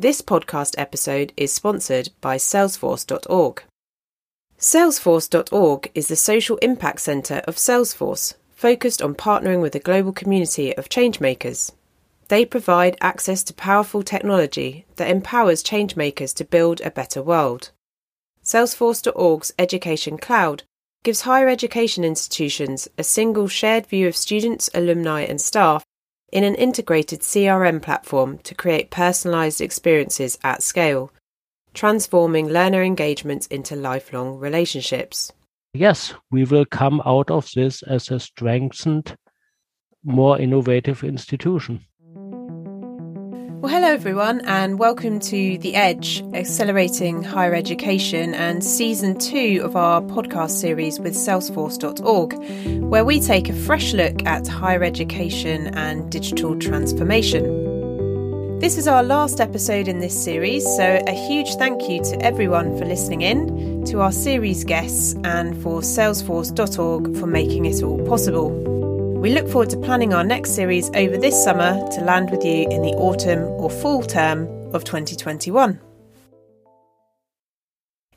This podcast episode is sponsored by Salesforce.org. Salesforce.org is the social impact centre of Salesforce, focused on partnering with a global community of changemakers. They provide access to powerful technology that empowers changemakers to build a better world. Salesforce.org's Education Cloud gives higher education institutions a single shared view of students, alumni, and staff in an integrated CRM platform to create personalised experiences at scale, transforming learner engagements into lifelong relationships. Yes, we will come out of this as a strengthened, more innovative institution. Well, hello everyone, and welcome to The Edge, Accelerating Higher Education, and season two of our podcast series with Salesforce.org, where we take a fresh look at higher education and digital transformation. This is our last episode in this series, so a huge thank you to everyone for listening in, to our series guests, and for Salesforce.org for making it all possible. We look forward to planning our next series over this summer to land with you in the autumn or fall term of 2021.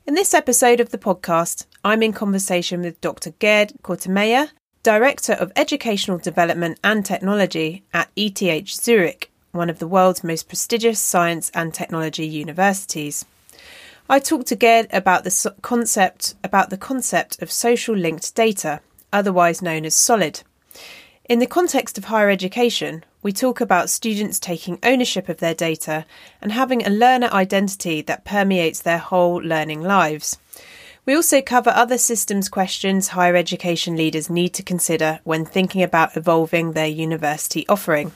In this episode of the podcast, I'm in conversation with Dr. Gerd Kortemeyer, Director of Educational Development and Technology at ETH Zurich, one of the world's most prestigious science and technology universities. I talked to Gerd about the concept about the concept of social linked data, otherwise known as SOLID. In the context of higher education, we talk about students taking ownership of their data and having a learner identity that permeates their whole learning lives. We also cover other systems questions higher education leaders need to consider when thinking about evolving their university offering.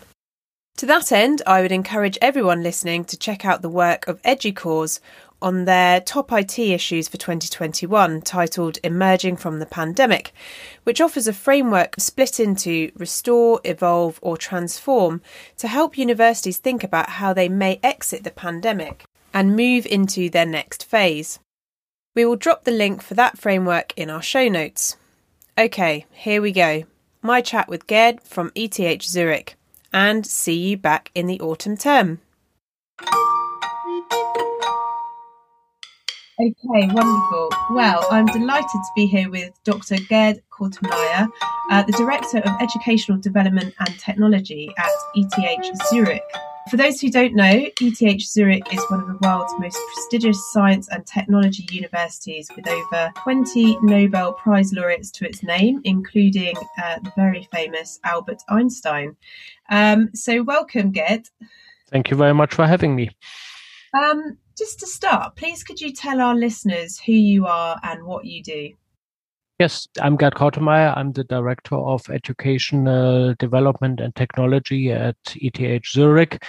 To that end, I would encourage everyone listening to check out the work of EDUCAUSE on their top IT issues for 2021 titled Emerging from the Pandemic, which offers a framework split into restore, evolve, or transform to help universities think about how they may exit the pandemic and move into their next phase. We will drop the link for that framework in our show notes. Okay, here we go. My chat with Gerd from ETH Zurich. And see you back in the autumn term. Okay, wonderful. Well, I'm delighted to be here with Dr. Gerd Kortemeyer, uh, the Director of Educational Development and Technology at ETH Zurich. For those who don't know, ETH Zurich is one of the world's most prestigious science and technology universities with over 20 Nobel Prize laureates to its name, including uh, the very famous Albert Einstein. Um, so, welcome, Gerd. Thank you very much for having me. Um, just to start, please could you tell our listeners who you are and what you do? Yes, I'm Gerd Kortemeyer. I'm the Director of Educational Development and Technology at ETH Zurich.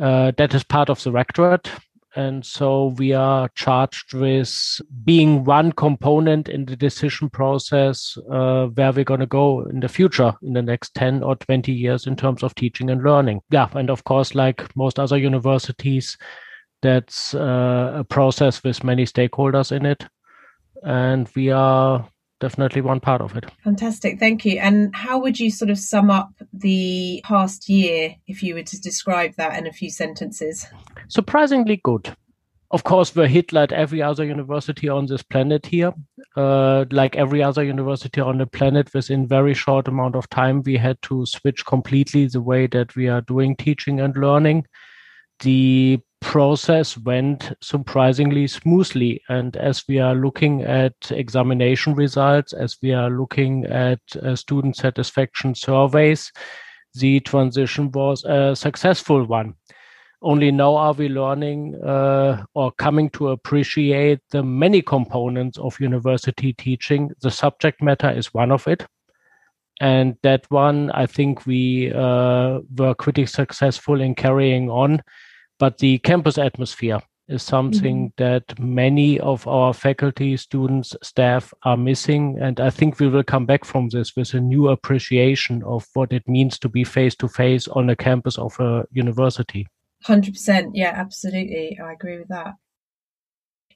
Uh, that is part of the Rectorate. And so we are charged with being one component in the decision process uh, where we're going to go in the future in the next 10 or 20 years in terms of teaching and learning. Yeah. And of course, like most other universities, that's uh, a process with many stakeholders in it. And we are definitely one part of it. Fantastic. Thank you. And how would you sort of sum up the past year if you were to describe that in a few sentences? Surprisingly good. Of course, we're hit like every other university on this planet here. Uh, like every other university on the planet, within very short amount of time, we had to switch completely the way that we are doing teaching and learning. The process went surprisingly smoothly. And as we are looking at examination results, as we are looking at uh, student satisfaction surveys, the transition was a successful one. Only now are we learning uh, or coming to appreciate the many components of university teaching. The subject matter is one of it. And that one, I think we uh, were pretty successful in carrying on but the campus atmosphere is something mm-hmm. that many of our faculty, students, staff are missing. And I think we will come back from this with a new appreciation of what it means to be face to face on a campus of a university. 100%. Yeah, absolutely. I agree with that.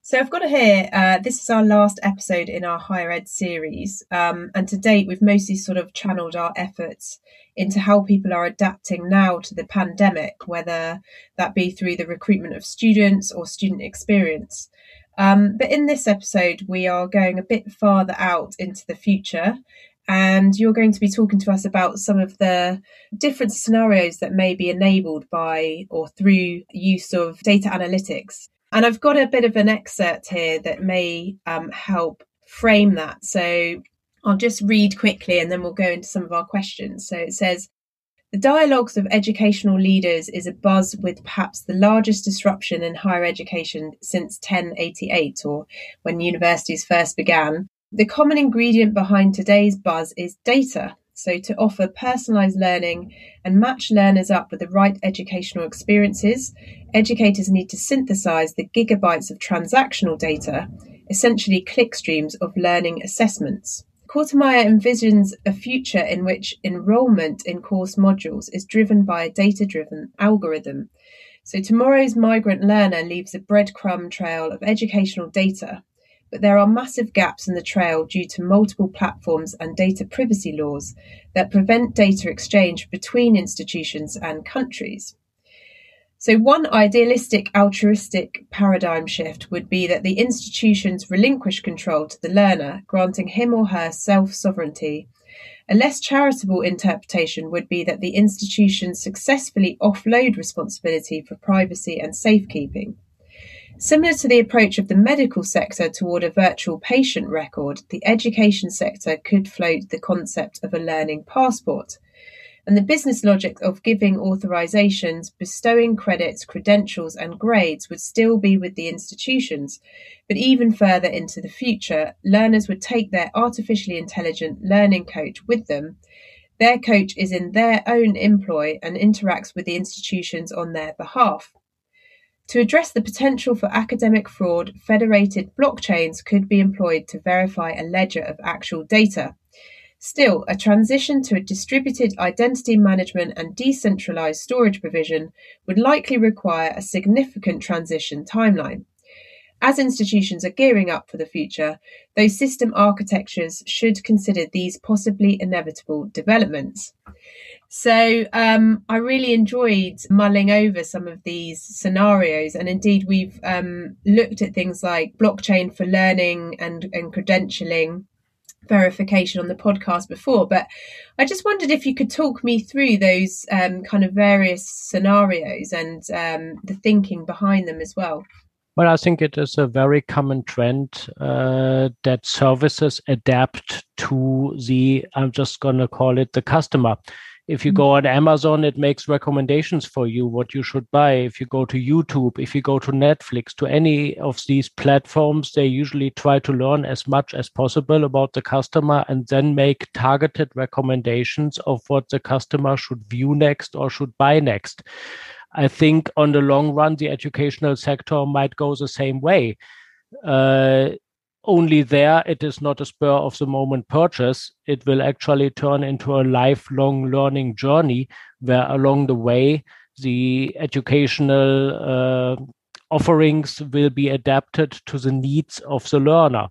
So I've got to hear, uh, this is our last episode in our higher ed series. Um, and to date, we've mostly sort of channeled our efforts into how people are adapting now to the pandemic, whether that be through the recruitment of students or student experience. Um, but in this episode, we are going a bit farther out into the future. And you're going to be talking to us about some of the different scenarios that may be enabled by or through use of data analytics. And I've got a bit of an excerpt here that may um, help frame that. So I'll just read quickly and then we'll go into some of our questions. So it says, the dialogues of educational leaders is a buzz with perhaps the largest disruption in higher education since 1088 or when universities first began. The common ingredient behind today's buzz is data. So, to offer personalised learning and match learners up with the right educational experiences, educators need to synthesise the gigabytes of transactional data, essentially clickstreams of learning assessments. Kortemeyer envisions a future in which enrolment in course modules is driven by a data driven algorithm. So, tomorrow's migrant learner leaves a breadcrumb trail of educational data but there are massive gaps in the trail due to multiple platforms and data privacy laws that prevent data exchange between institutions and countries. So, one idealistic altruistic paradigm shift would be that the institutions relinquish control to the learner, granting him or her self sovereignty. A less charitable interpretation would be that the institutions successfully offload responsibility for privacy and safekeeping. Similar to the approach of the medical sector toward a virtual patient record, the education sector could float the concept of a learning passport. And the business logic of giving authorizations, bestowing credits, credentials, and grades would still be with the institutions. But even further into the future, learners would take their artificially intelligent learning coach with them. Their coach is in their own employ and interacts with the institutions on their behalf. To address the potential for academic fraud, federated blockchains could be employed to verify a ledger of actual data. Still, a transition to a distributed identity management and decentralized storage provision would likely require a significant transition timeline. As institutions are gearing up for the future, those system architectures should consider these possibly inevitable developments. So um, I really enjoyed mulling over some of these scenarios, and indeed we've um, looked at things like blockchain for learning and, and credentialing verification on the podcast before, but I just wondered if you could talk me through those um, kind of various scenarios and um, the thinking behind them as well. Well, I think it is a very common trend uh, that services adapt to the, I'm just going to call it the customer if you go on Amazon, it makes recommendations for you what you should buy. If you go to YouTube, if you go to Netflix, to any of these platforms, they usually try to learn as much as possible about the customer and then make targeted recommendations of what the customer should view next or should buy next. I think on the long run, the educational sector might go the same way. Uh, only there it is not a spur of the moment purchase. It will actually turn into a lifelong learning journey where along the way the educational uh, offerings will be adapted to the needs of the learner.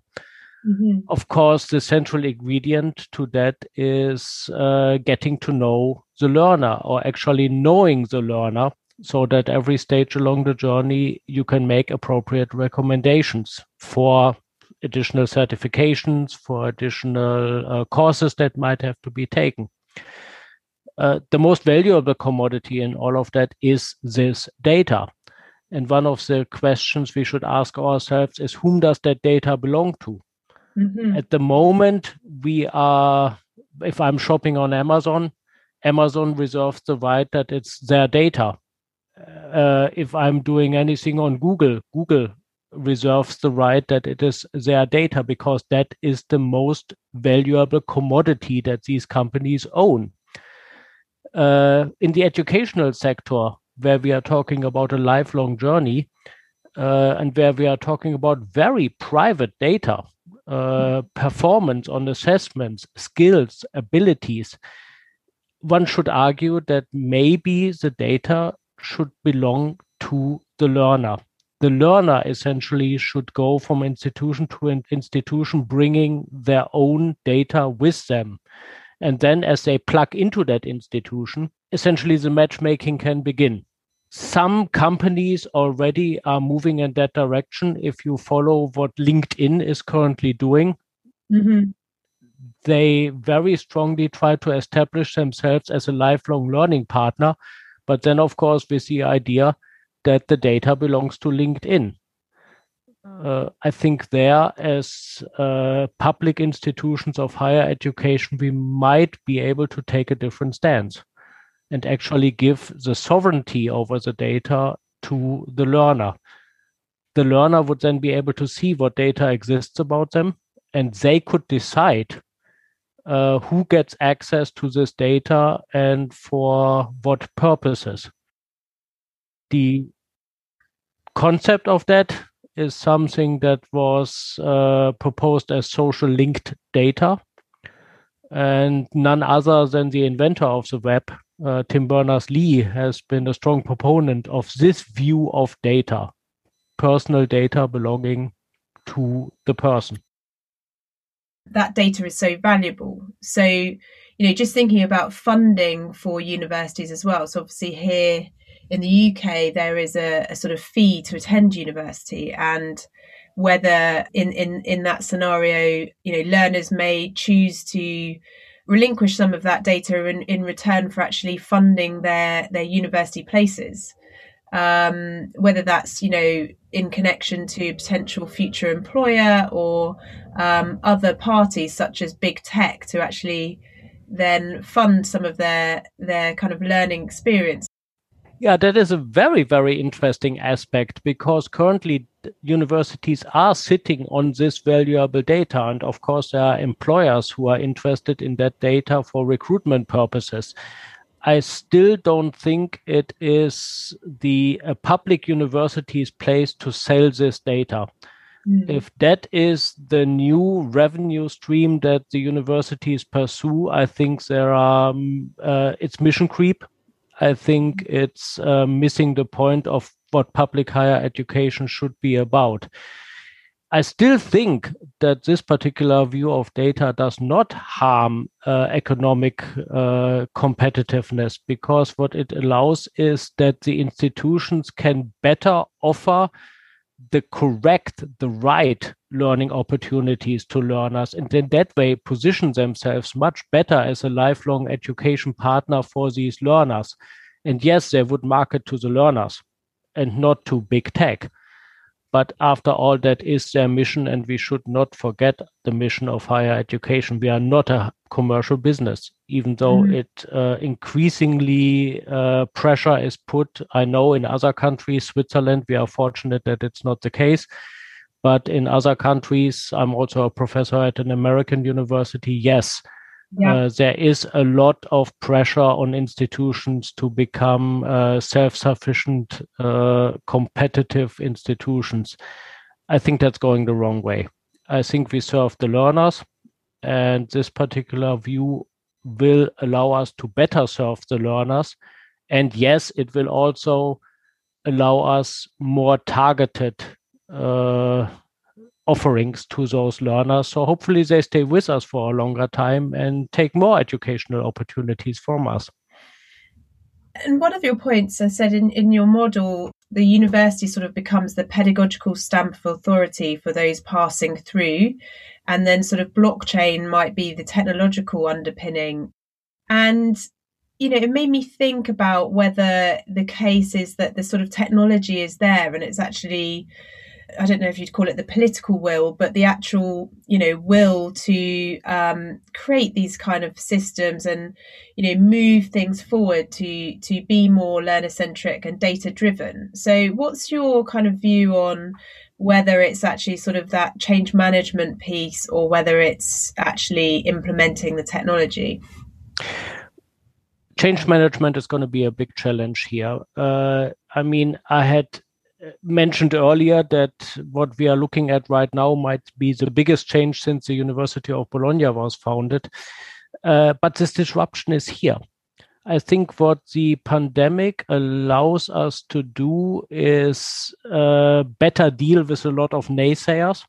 Mm-hmm. Of course, the central ingredient to that is uh, getting to know the learner or actually knowing the learner so that every stage along the journey you can make appropriate recommendations for additional certifications, for additional uh, courses that might have to be taken. Uh, the most valuable commodity in all of that is this data. And one of the questions we should ask ourselves is whom does that data belong to? Mm-hmm. At the moment, we are, if I'm shopping on Amazon, Amazon reserves the right that it's their data. Uh, if I'm doing anything on Google, Google reserves the right that it is their data because that is the most valuable commodity that these companies own. Uh, in the educational sector, where we are talking about a lifelong journey uh, and where we are talking about very private data, uh, performance on assessments, skills, abilities, one should argue that maybe the data should belong to the learner. The learner essentially should go from institution to institution bringing their own data with them. And then as they plug into that institution essentially the matchmaking can begin. Some companies already are moving in that direction. If you follow what linkedin is currently doing mm-hmm. they very strongly try to establish themselves as a lifelong learning partner but then of course with the idea that the data belongs to LinkedIn. Uh, I think there, as uh, public institutions of higher education, we might be able to take a different stance and actually give the sovereignty over the data to the learner. The learner would then be able to see what data exists about them, and they could decide uh, who gets access to this data and for what purposes the concept of that is something that was uh, proposed as social linked data. And none other than the inventor of the web, uh, Tim Berners Lee, has been a strong proponent of this view of data, personal data belonging to the person. That data is so valuable. So, you know, just thinking about funding for universities as well. So, obviously, here in the UK, there is a, a sort of fee to attend university, and whether in, in, in that scenario, you know, learners may choose to relinquish some of that data in, in return for actually funding their, their university places. Um, whether that's, you know, in connection to potential future employer or um, other parties such as big tech to actually then fund some of their their kind of learning experience. Yeah, that is a very, very interesting aspect because currently universities are sitting on this valuable data. And of course, there are employers who are interested in that data for recruitment purposes. I still don't think it is the uh, public university's place to sell this data. Mm. If that is the new revenue stream that the universities pursue, I think there are um, uh, it's mission creep I think it's uh, missing the point of what public higher education should be about. I still think that this particular view of data does not harm uh, economic uh, competitiveness because what it allows is that the institutions can better offer the correct, the right learning opportunities to learners, and in that way position themselves much better as a lifelong education partner for these learners. And yes, they would market to the learners and not to big tech. But after all, that is their mission, and we should not forget the mission of higher education. We are not a commercial business, even though mm. it uh, increasingly uh, pressure is put. I know in other countries, Switzerland, we are fortunate that it's not the case. But in other countries, I'm also a professor at an American university. Yes, yeah. Uh, there is a lot of pressure on institutions to become uh, self-sufficient, uh, competitive institutions. I think that's going the wrong way. I think we serve the learners, and this particular view will allow us to better serve the learners. And yes, it will also allow us more targeted uh, offerings to those learners. So hopefully they stay with us for a longer time and take more educational opportunities from us. And one of your points, I said in, in your model, the university sort of becomes the pedagogical stamp of authority for those passing through. And then sort of blockchain might be the technological underpinning. And, you know, it made me think about whether the case is that the sort of technology is there and it's actually I don't know if you'd call it the political will, but the actual, you know, will to um, create these kind of systems and, you know, move things forward to to be more learner centric and data driven. So, what's your kind of view on whether it's actually sort of that change management piece or whether it's actually implementing the technology? Change management is going to be a big challenge here. Uh, I mean, I had mentioned earlier that what we are looking at right now might be the biggest change since the University of Bologna was founded. Uh, but this disruption is here. I think what the pandemic allows us to do is uh, better deal with a lot of naysayers,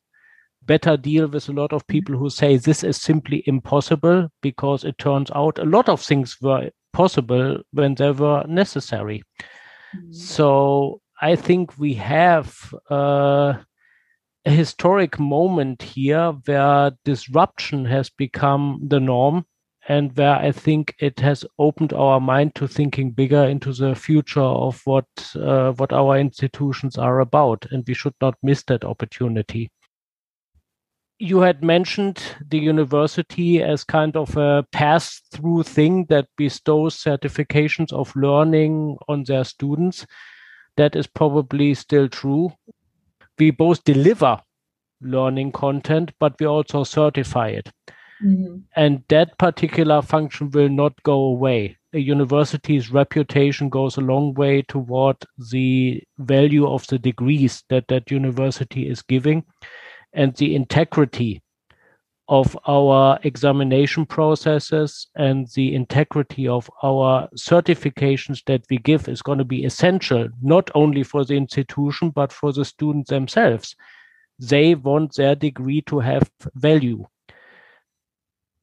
better deal with a lot of people who say this is simply impossible because it turns out a lot of things were possible when they were necessary. Mm-hmm. So I think we have uh, a historic moment here where disruption has become the norm and where I think it has opened our mind to thinking bigger into the future of what uh, what our institutions are about, and we should not miss that opportunity. You had mentioned the university as kind of a pass-through thing that bestows certifications of learning on their students. That is probably still true. We both deliver learning content, but we also certify it. Mm-hmm. And that particular function will not go away. A university's reputation goes a long way toward the value of the degrees that that university is giving and the integrity of our examination processes and the integrity of our certifications that we give is going to be essential, not only for the institution, but for the students themselves. They want their degree to have value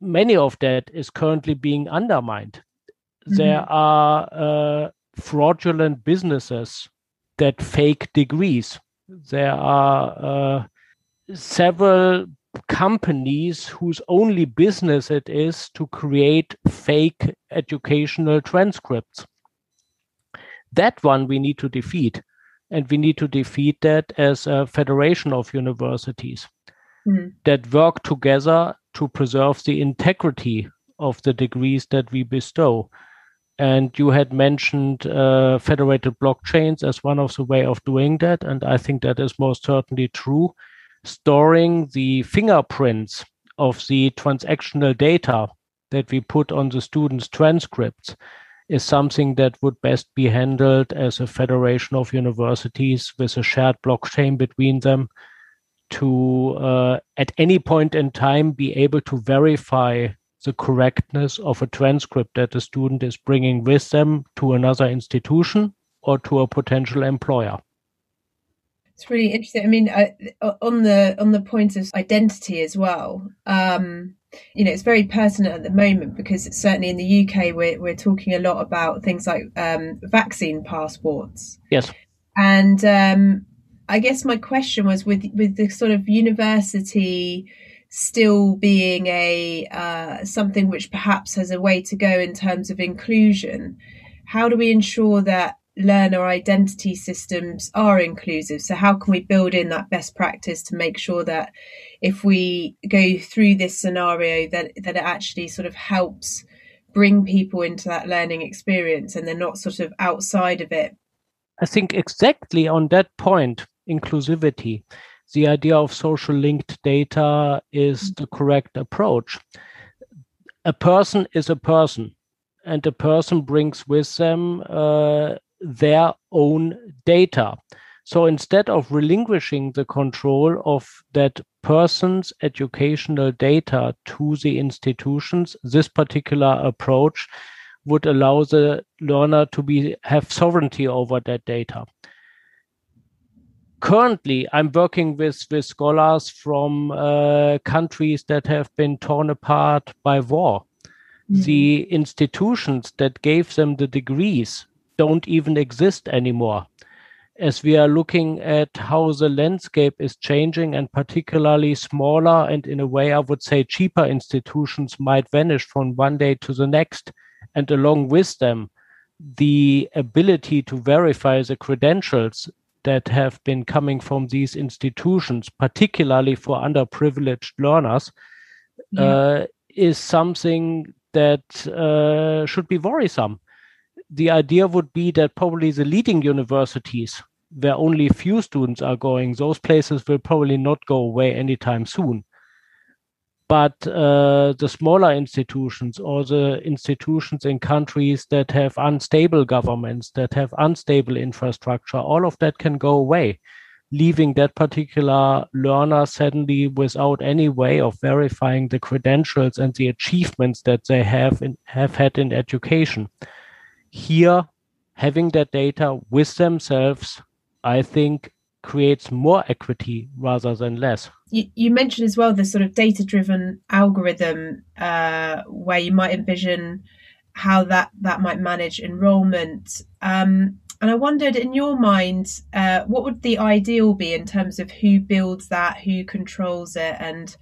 many of that is currently being undermined. Mm-hmm. There are uh, fraudulent businesses that fake degrees. There are uh, several companies whose only business it is to create fake educational transcripts. That one we need to defeat. And we need to defeat that as a federation of universities mm-hmm. that work together to preserve the integrity of the degrees that we bestow. And you had mentioned uh, federated blockchains as one of the way of doing that, and I think that is most certainly true. Storing the fingerprints of the transactional data that we put on the students' transcripts is something that would best be handled as a federation of universities with a shared blockchain between them to uh, at any point in time be able to verify the correctness of a transcript that the student is bringing with them to another institution or to a potential employer. It's really interesting. I mean, uh, on the on the point of identity as well. Um, you know, it's very pertinent at the moment because it's certainly in the UK we're we're talking a lot about things like um, vaccine passports. Yes. And um, I guess my question was with with the sort of university still being a uh, something which perhaps has a way to go in terms of inclusion. How do we ensure that learner identity systems are inclusive? So how can we build in that best practice to make sure that if we go through this scenario that that it actually sort of helps bring people into that learning experience and they're not sort of outside of it I think exactly on that point, inclusivity. The idea of social linked data is the correct approach. A person is a person, and a person brings with them uh, their own data. So instead of relinquishing the control of that person's educational data to the institutions, this particular approach would allow the learner to be have sovereignty over that data currently i'm working with with scholars from uh, countries that have been torn apart by war mm-hmm. the institutions that gave them the degrees don't even exist anymore as we are looking at how the landscape is changing and particularly smaller and in a way i would say cheaper institutions might vanish from one day to the next and along with them the ability to verify the credentials that have been coming from these institutions, particularly for underprivileged learners, yeah. uh, is something that uh, should be worrisome. The idea would be that probably the leading universities, where only few students are going, those places will probably not go away anytime soon. But uh, the smaller institutions or the institutions in countries that have unstable governments, that have unstable infrastructure, all of that can go away, leaving that particular learner suddenly without any way of verifying the credentials and the achievements that they have in, have had in education. Here having that data with themselves, I think creates more equity rather than less. You, you mentioned as well the sort of data driven algorithm uh, where you might envision how that, that might manage enrollment. Um, and I wondered, in your mind, uh, what would the ideal be in terms of who builds that, who controls it, and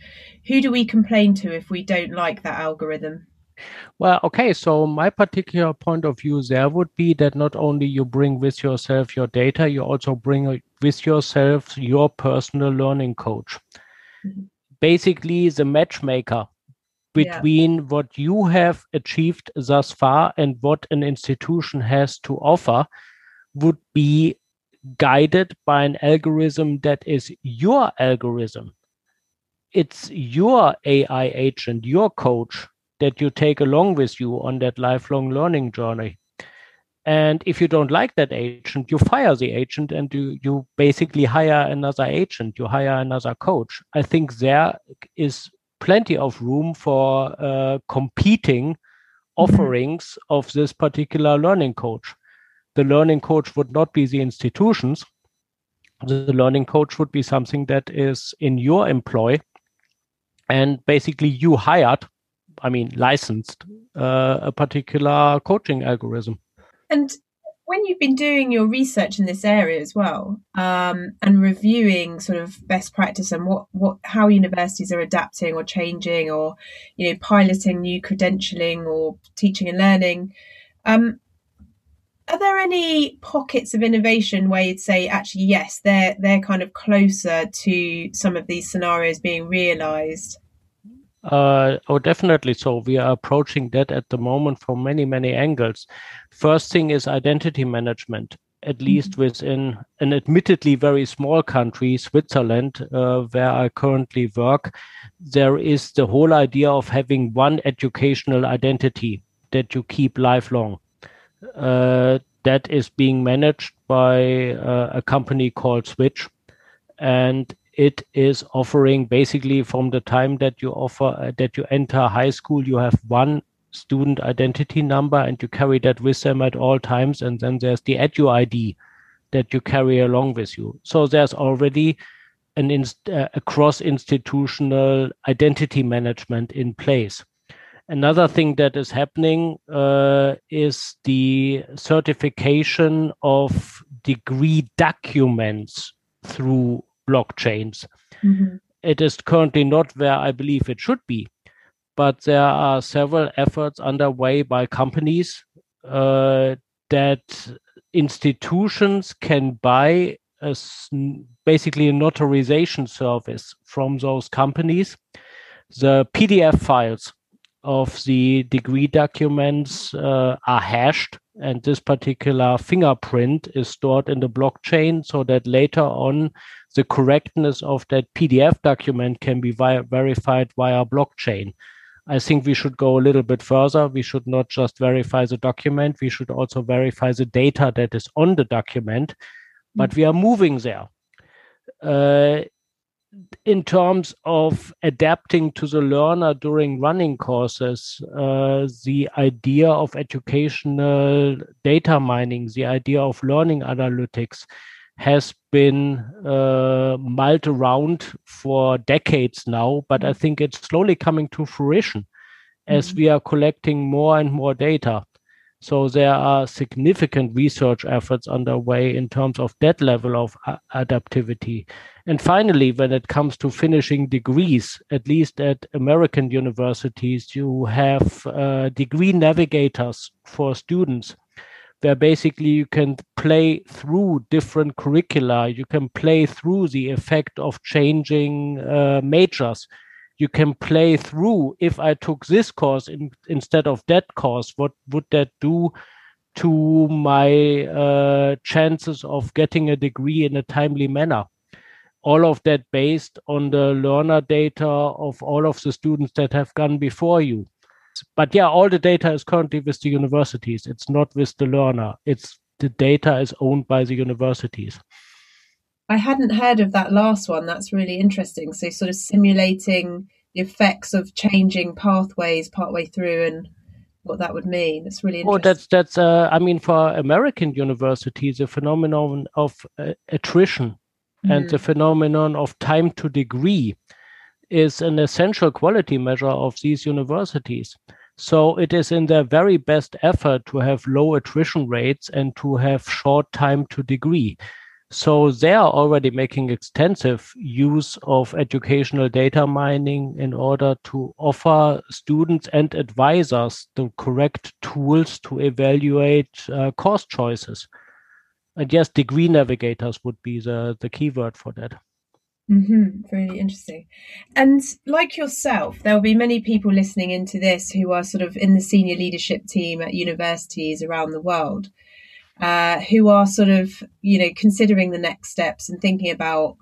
who do we complain to if we don't like that algorithm? Well, okay. So my particular point of view there would be that not only you bring with yourself your data, you also bring with yourself your personal learning coach. Mm-hmm. Basically, the matchmaker between yeah. what you have achieved thus far and what an institution has to offer would be guided by an algorithm that is your algorithm. It's your AI agent, your coach that you take along with you on that lifelong learning journey. And if you don't like that agent, you fire the agent and you, you basically hire another agent, you hire another coach. I think there is plenty of room for uh, competing mm-hmm. offerings of this particular learning coach. The learning coach would not be the institutions. The learning coach would be something that is in your employ and basically you hired I mean, licensed uh, a particular coaching algorithm. And when you've been doing your research in this area as well, um, and reviewing sort of best practice and what, what how universities are adapting or changing, or you know piloting new credentialing or teaching and learning, um, are there any pockets of innovation where you'd say actually yes, they're they're kind of closer to some of these scenarios being realised? Uh, oh, definitely. So we are approaching that at the moment from many, many angles. First thing is identity management. At mm-hmm. least within an admittedly very small country, Switzerland, uh, where I currently work, there is the whole idea of having one educational identity that you keep lifelong. Uh, that is being managed by uh, a company called Switch. And it is offering basically from the time that you offer uh, that you enter high school you have one student identity number and you carry that with them at all times. And then there's the edu id that you carry along with you. So there's already an inst- uh, a cross institutional identity management in place. Another thing that is happening uh, is the certification of degree documents through blockchains. Mm-hmm. It is currently not where I believe it should be, but there are several efforts underway by companies uh, that institutions can buy a, basically a notarization service from those companies. The PDF files of the degree documents uh, are hashed and this particular fingerprint is stored in the blockchain so that later on the correctness of that PDF document can be vi- verified via blockchain. I think we should go a little bit further. We should not just verify the document, we should also verify the data that is on the document. But we are moving there. Uh, in terms of adapting to the learner during running courses, uh, the idea of educational data mining, the idea of learning analytics, has been uh, mulled around for decades now, but I think it's slowly coming to fruition as mm-hmm. we are collecting more and more data. So there are significant research efforts underway in terms of that level of adaptivity. And finally, when it comes to finishing degrees, at least at American universities, you have uh, degree navigators for students where basically you can play through different curricula. You can play through the effect of changing uh, majors. You can play through if I took this course in, instead of that course, what would that do to my uh, chances of getting a degree in a timely manner? All of that based on the learner data of all of the students that have gone before you but yeah, all the data is currently with the universities. It's not with the learner. It's the data is owned by the universities. I hadn't heard of that last one. That's really interesting. So, sort of simulating the effects of changing pathways partway through and what that would mean. It's really interesting. Oh, that's that's. Uh, I mean, for American universities, the phenomenon of uh, attrition mm. and the phenomenon of time to degree is an essential quality measure of these universities. So it is in their very best effort to have low attrition rates and to have short time to degree. So they are already making extensive use of educational data mining in order to offer students and advisors the correct tools to evaluate uh, course choices. And yes, degree navigators would be the, the keyword for that. Mm-hmm. Really interesting. And like yourself, there will be many people listening into this who are sort of in the senior leadership team at universities around the world uh, who are sort of, you know, considering the next steps and thinking about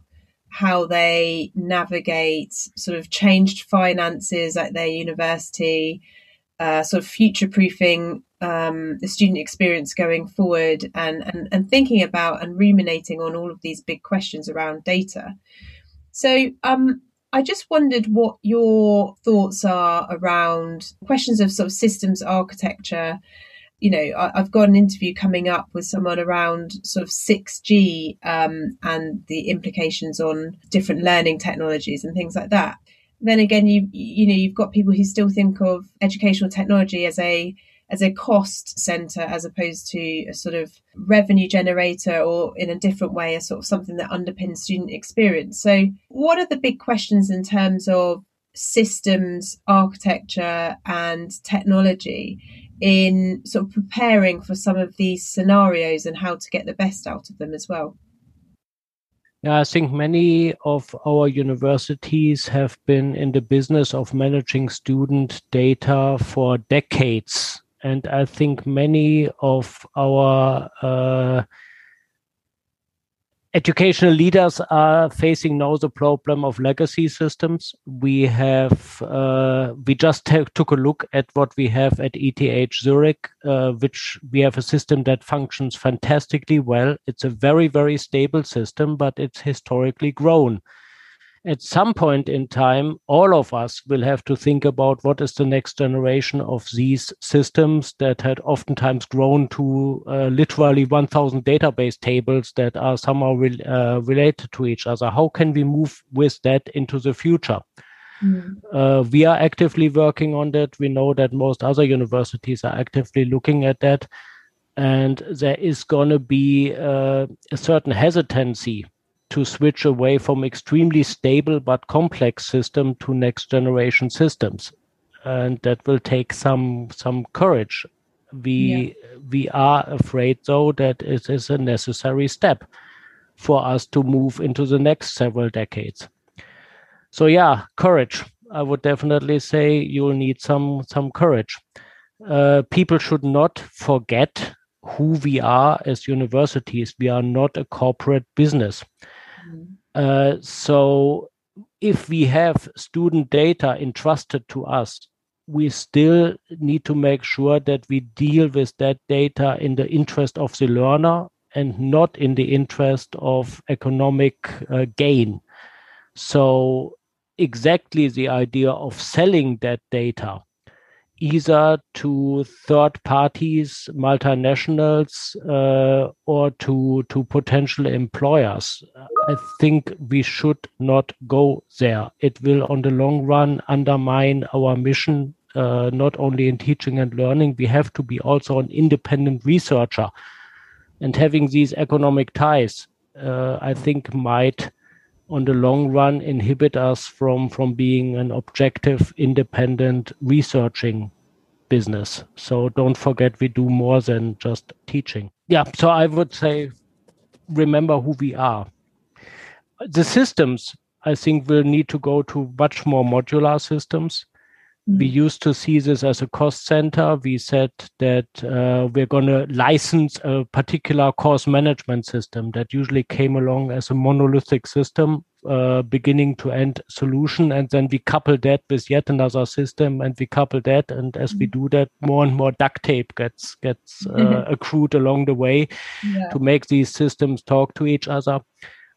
how they navigate sort of changed finances at their university, uh, sort of future proofing um, the student experience going forward, and, and, and thinking about and ruminating on all of these big questions around data. So, um, I just wondered what your thoughts are around questions of sort of systems architecture you know, I, have got an interview coming up with someone around sort of 6G um, and the implications on different learning technologies and things like that. Then again, you you know, you've got people who still think of educational technology as a as a cost center as opposed to a sort of revenue generator or in a different way, a sort of something that underpins student experience. So, what are the big questions in terms of systems, architecture, and technology in sort of preparing for some of these scenarios and how to get the best out of them as well? Yeah, I think many of our universities have been in the business of managing student data for decades. And I think many of our uh, educational leaders are facing now the problem of legacy systems. We have uh, we just t- took a look at what we have at ETH Zurich, uh, which we have a system that functions fantastically well. It's a very very stable system, but it's historically grown at some point in time, all of us will have to think about what is the next generation of these systems that had oftentimes grown to uh, literally 1000 database tables that are somehow re- uh, related to each other. How can we move with that into the future? Mm. Uh, we are actively working on that. We know that most other universities are actively looking at that. And there is going to be uh, a certain hesitancy to switch away from extremely stable but complex system to next generation systems. And that will take some some courage. We yeah. we are afraid though that it is a necessary step for us to move into the next several decades. So yeah courage. I would definitely say you'll need some some courage. Uh, people should not forget who we are as universities. We are not a corporate business uh, so if we have student data entrusted to us, we still need to make sure that we deal with that data in the interest of the learner and not in the interest of economic uh, gain. So, exactly the idea of selling that data either to third parties, multinationals, uh, or to to potential employers. I think we should not go there. It will, on the long run, undermine our mission. Uh, not only in teaching and learning, we have to be also an independent researcher, and having these economic ties, uh, I think, might on the long run inhibit us from from being an objective independent researching business. So don't forget we do more than just teaching. Yeah so i would say remember who we are. The systems i think will need to go to much more modular systems we mm. used to see this as a cost center. We said that uh, we're going to license a particular course management system that usually came along as a monolithic system, uh, beginning to end solution. And then we couple that with yet another system and we couple that. And as we mm. do that, more and more duct tape gets, gets uh, accrued along the way yeah. to make these systems talk to each other.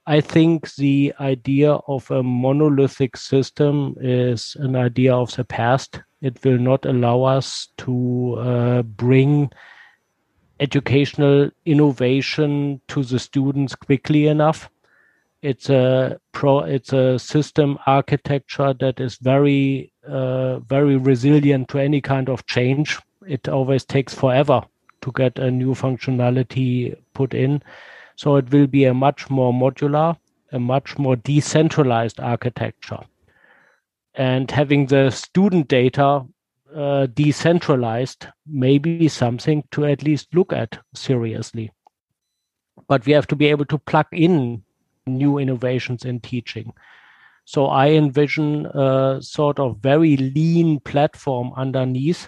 I think the idea of a monolithic system is an idea of the past. It will not allow us to uh, bring educational innovation to the students quickly enough. It's a pro. It's a system architecture that is very, uh, very resilient to any kind of change. It always takes forever to get a new functionality put in. So it will be a much more modular, a much more decentralized architecture. And having the student data uh, decentralized may be something to at least look at seriously. But we have to be able to plug in new innovations in teaching. So I envision a sort of very lean platform underneath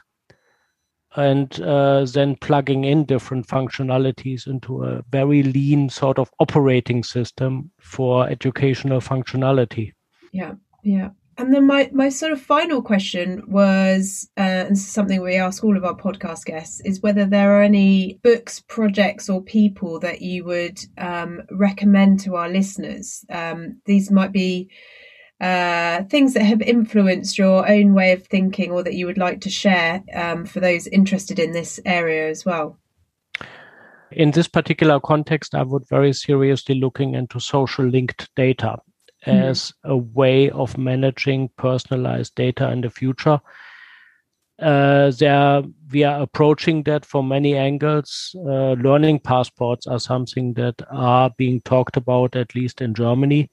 and uh, then plugging in different functionalities into a very lean sort of operating system for educational functionality. Yeah, yeah. And then my, my sort of final question was, uh, and something we ask all of our podcast guests, is whether there are any books, projects, or people that you would um, recommend to our listeners. Um, these might be uh, things that have influenced your own way of thinking or that you would like to share um, for those interested in this area as well? In this particular context, I would very seriously looking into social linked data mm-hmm. as a way of managing personalized data in the future. Uh, there we are approaching that from many angles. Uh, learning passports are something that are being talked about, at least in Germany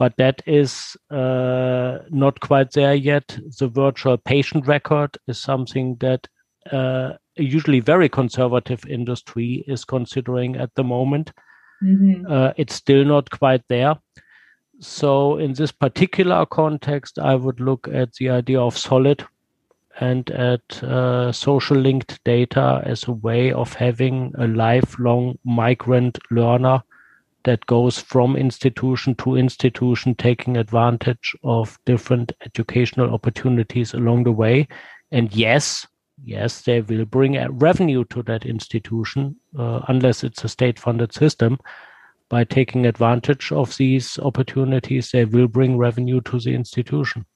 but that is uh, not quite there yet. The virtual patient record is something that uh, a usually very conservative industry is considering at the moment. Mm-hmm. Uh, it's still not quite there. So, in this particular context, I would look at the idea of solid and at uh, social linked data as a way of having a lifelong migrant learner that goes from institution to institution, taking advantage of different educational opportunities along the way. And yes, yes, they will bring a revenue to that institution, uh, unless it's a state funded system. By taking advantage of these opportunities, they will bring revenue to the institution.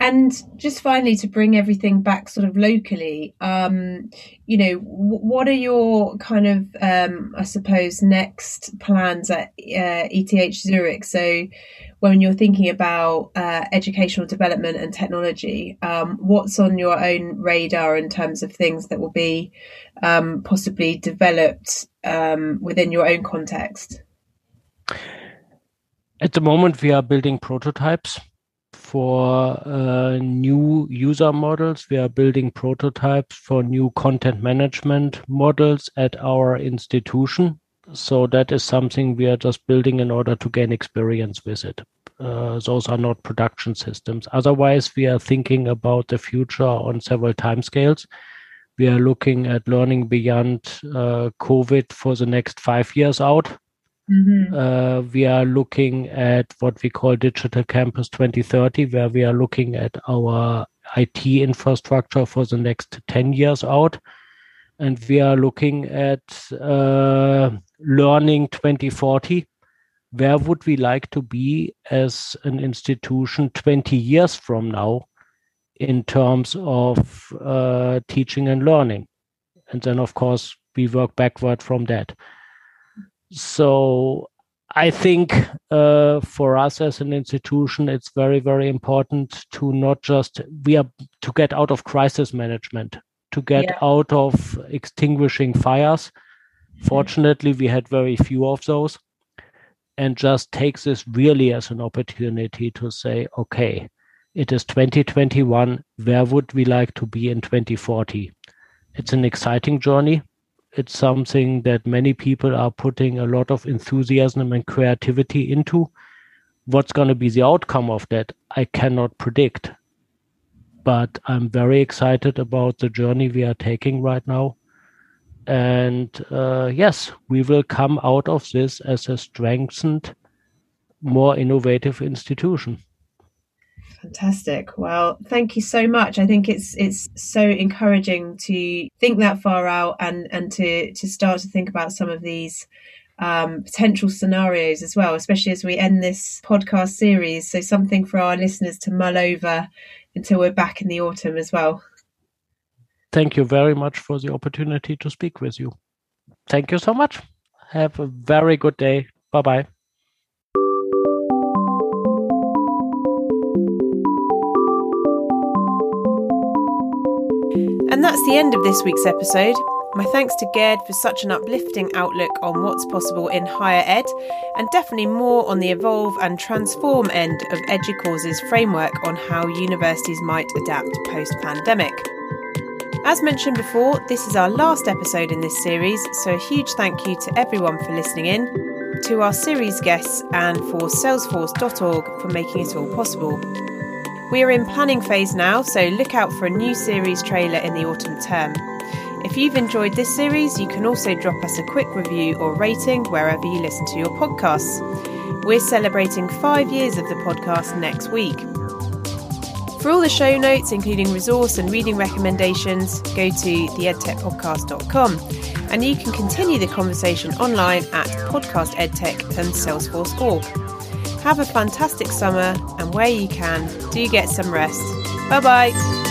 And just finally, to bring everything back sort of locally, um, you know, w- what are your kind of, um, I suppose, next plans at uh, ETH Zurich? So, when you're thinking about uh, educational development and technology, um, what's on your own radar in terms of things that will be um, possibly developed um, within your own context? At the moment, we are building prototypes for uh, new user models. We are building prototypes for new content management models at our institution. So that is something we are just building in order to gain experience with it. Uh, those are not production systems. Otherwise, we are thinking about the future on several timescales. We are looking at learning beyond uh, COVID for the next five years out Mm-hmm. Uh, we are looking at what we call Digital Campus 2030, where we are looking at our IT infrastructure for the next 10 years out. And we are looking at uh, Learning 2040. Where would we like to be as an institution 20 years from now in terms of uh, teaching and learning? And then, of course, we work backward from that. So I think uh, for us as an institution, it's very, very important to not just we are to get out of crisis management, to get yeah. out of extinguishing fires. Fortunately, we had very few of those, and just take this really as an opportunity to say, okay, it is 2021. Where would we like to be in 2040? It's an exciting journey it's something that many people are putting a lot of enthusiasm and creativity into. What's going to be the outcome of that, I cannot predict. But I'm very excited about the journey we are taking right now. And uh, yes, we will come out of this as a strengthened, more innovative institution. Fantastic. Well, thank you so much. I think it's it's so encouraging to think that far out and and to to start to think about some of these um, potential scenarios as well, especially as we end this podcast series. So something for our listeners to mull over until we're back in the autumn as well. Thank you very much for the opportunity to speak with you. Thank you so much. Have a very good day. Bye bye. And that's the end of this week's episode. My thanks to Gerd for such an uplifting outlook on what's possible in higher ed, and definitely more on the evolve and transform end of EDUCAUSE's framework on how universities might adapt post pandemic. As mentioned before, this is our last episode in this series, so a huge thank you to everyone for listening in, to our series guests, and for Salesforce.org for making it all possible. We are in planning phase now, so look out for a new series trailer in the autumn term. If you've enjoyed this series, you can also drop us a quick review or rating wherever you listen to your podcasts. We're celebrating five years of the podcast next week. For all the show notes, including resource and reading recommendations, go to theedtechpodcast.com and you can continue the conversation online at podcastedtech and Salesforce.org. Have a fantastic summer and where you can, do get some rest. Bye bye.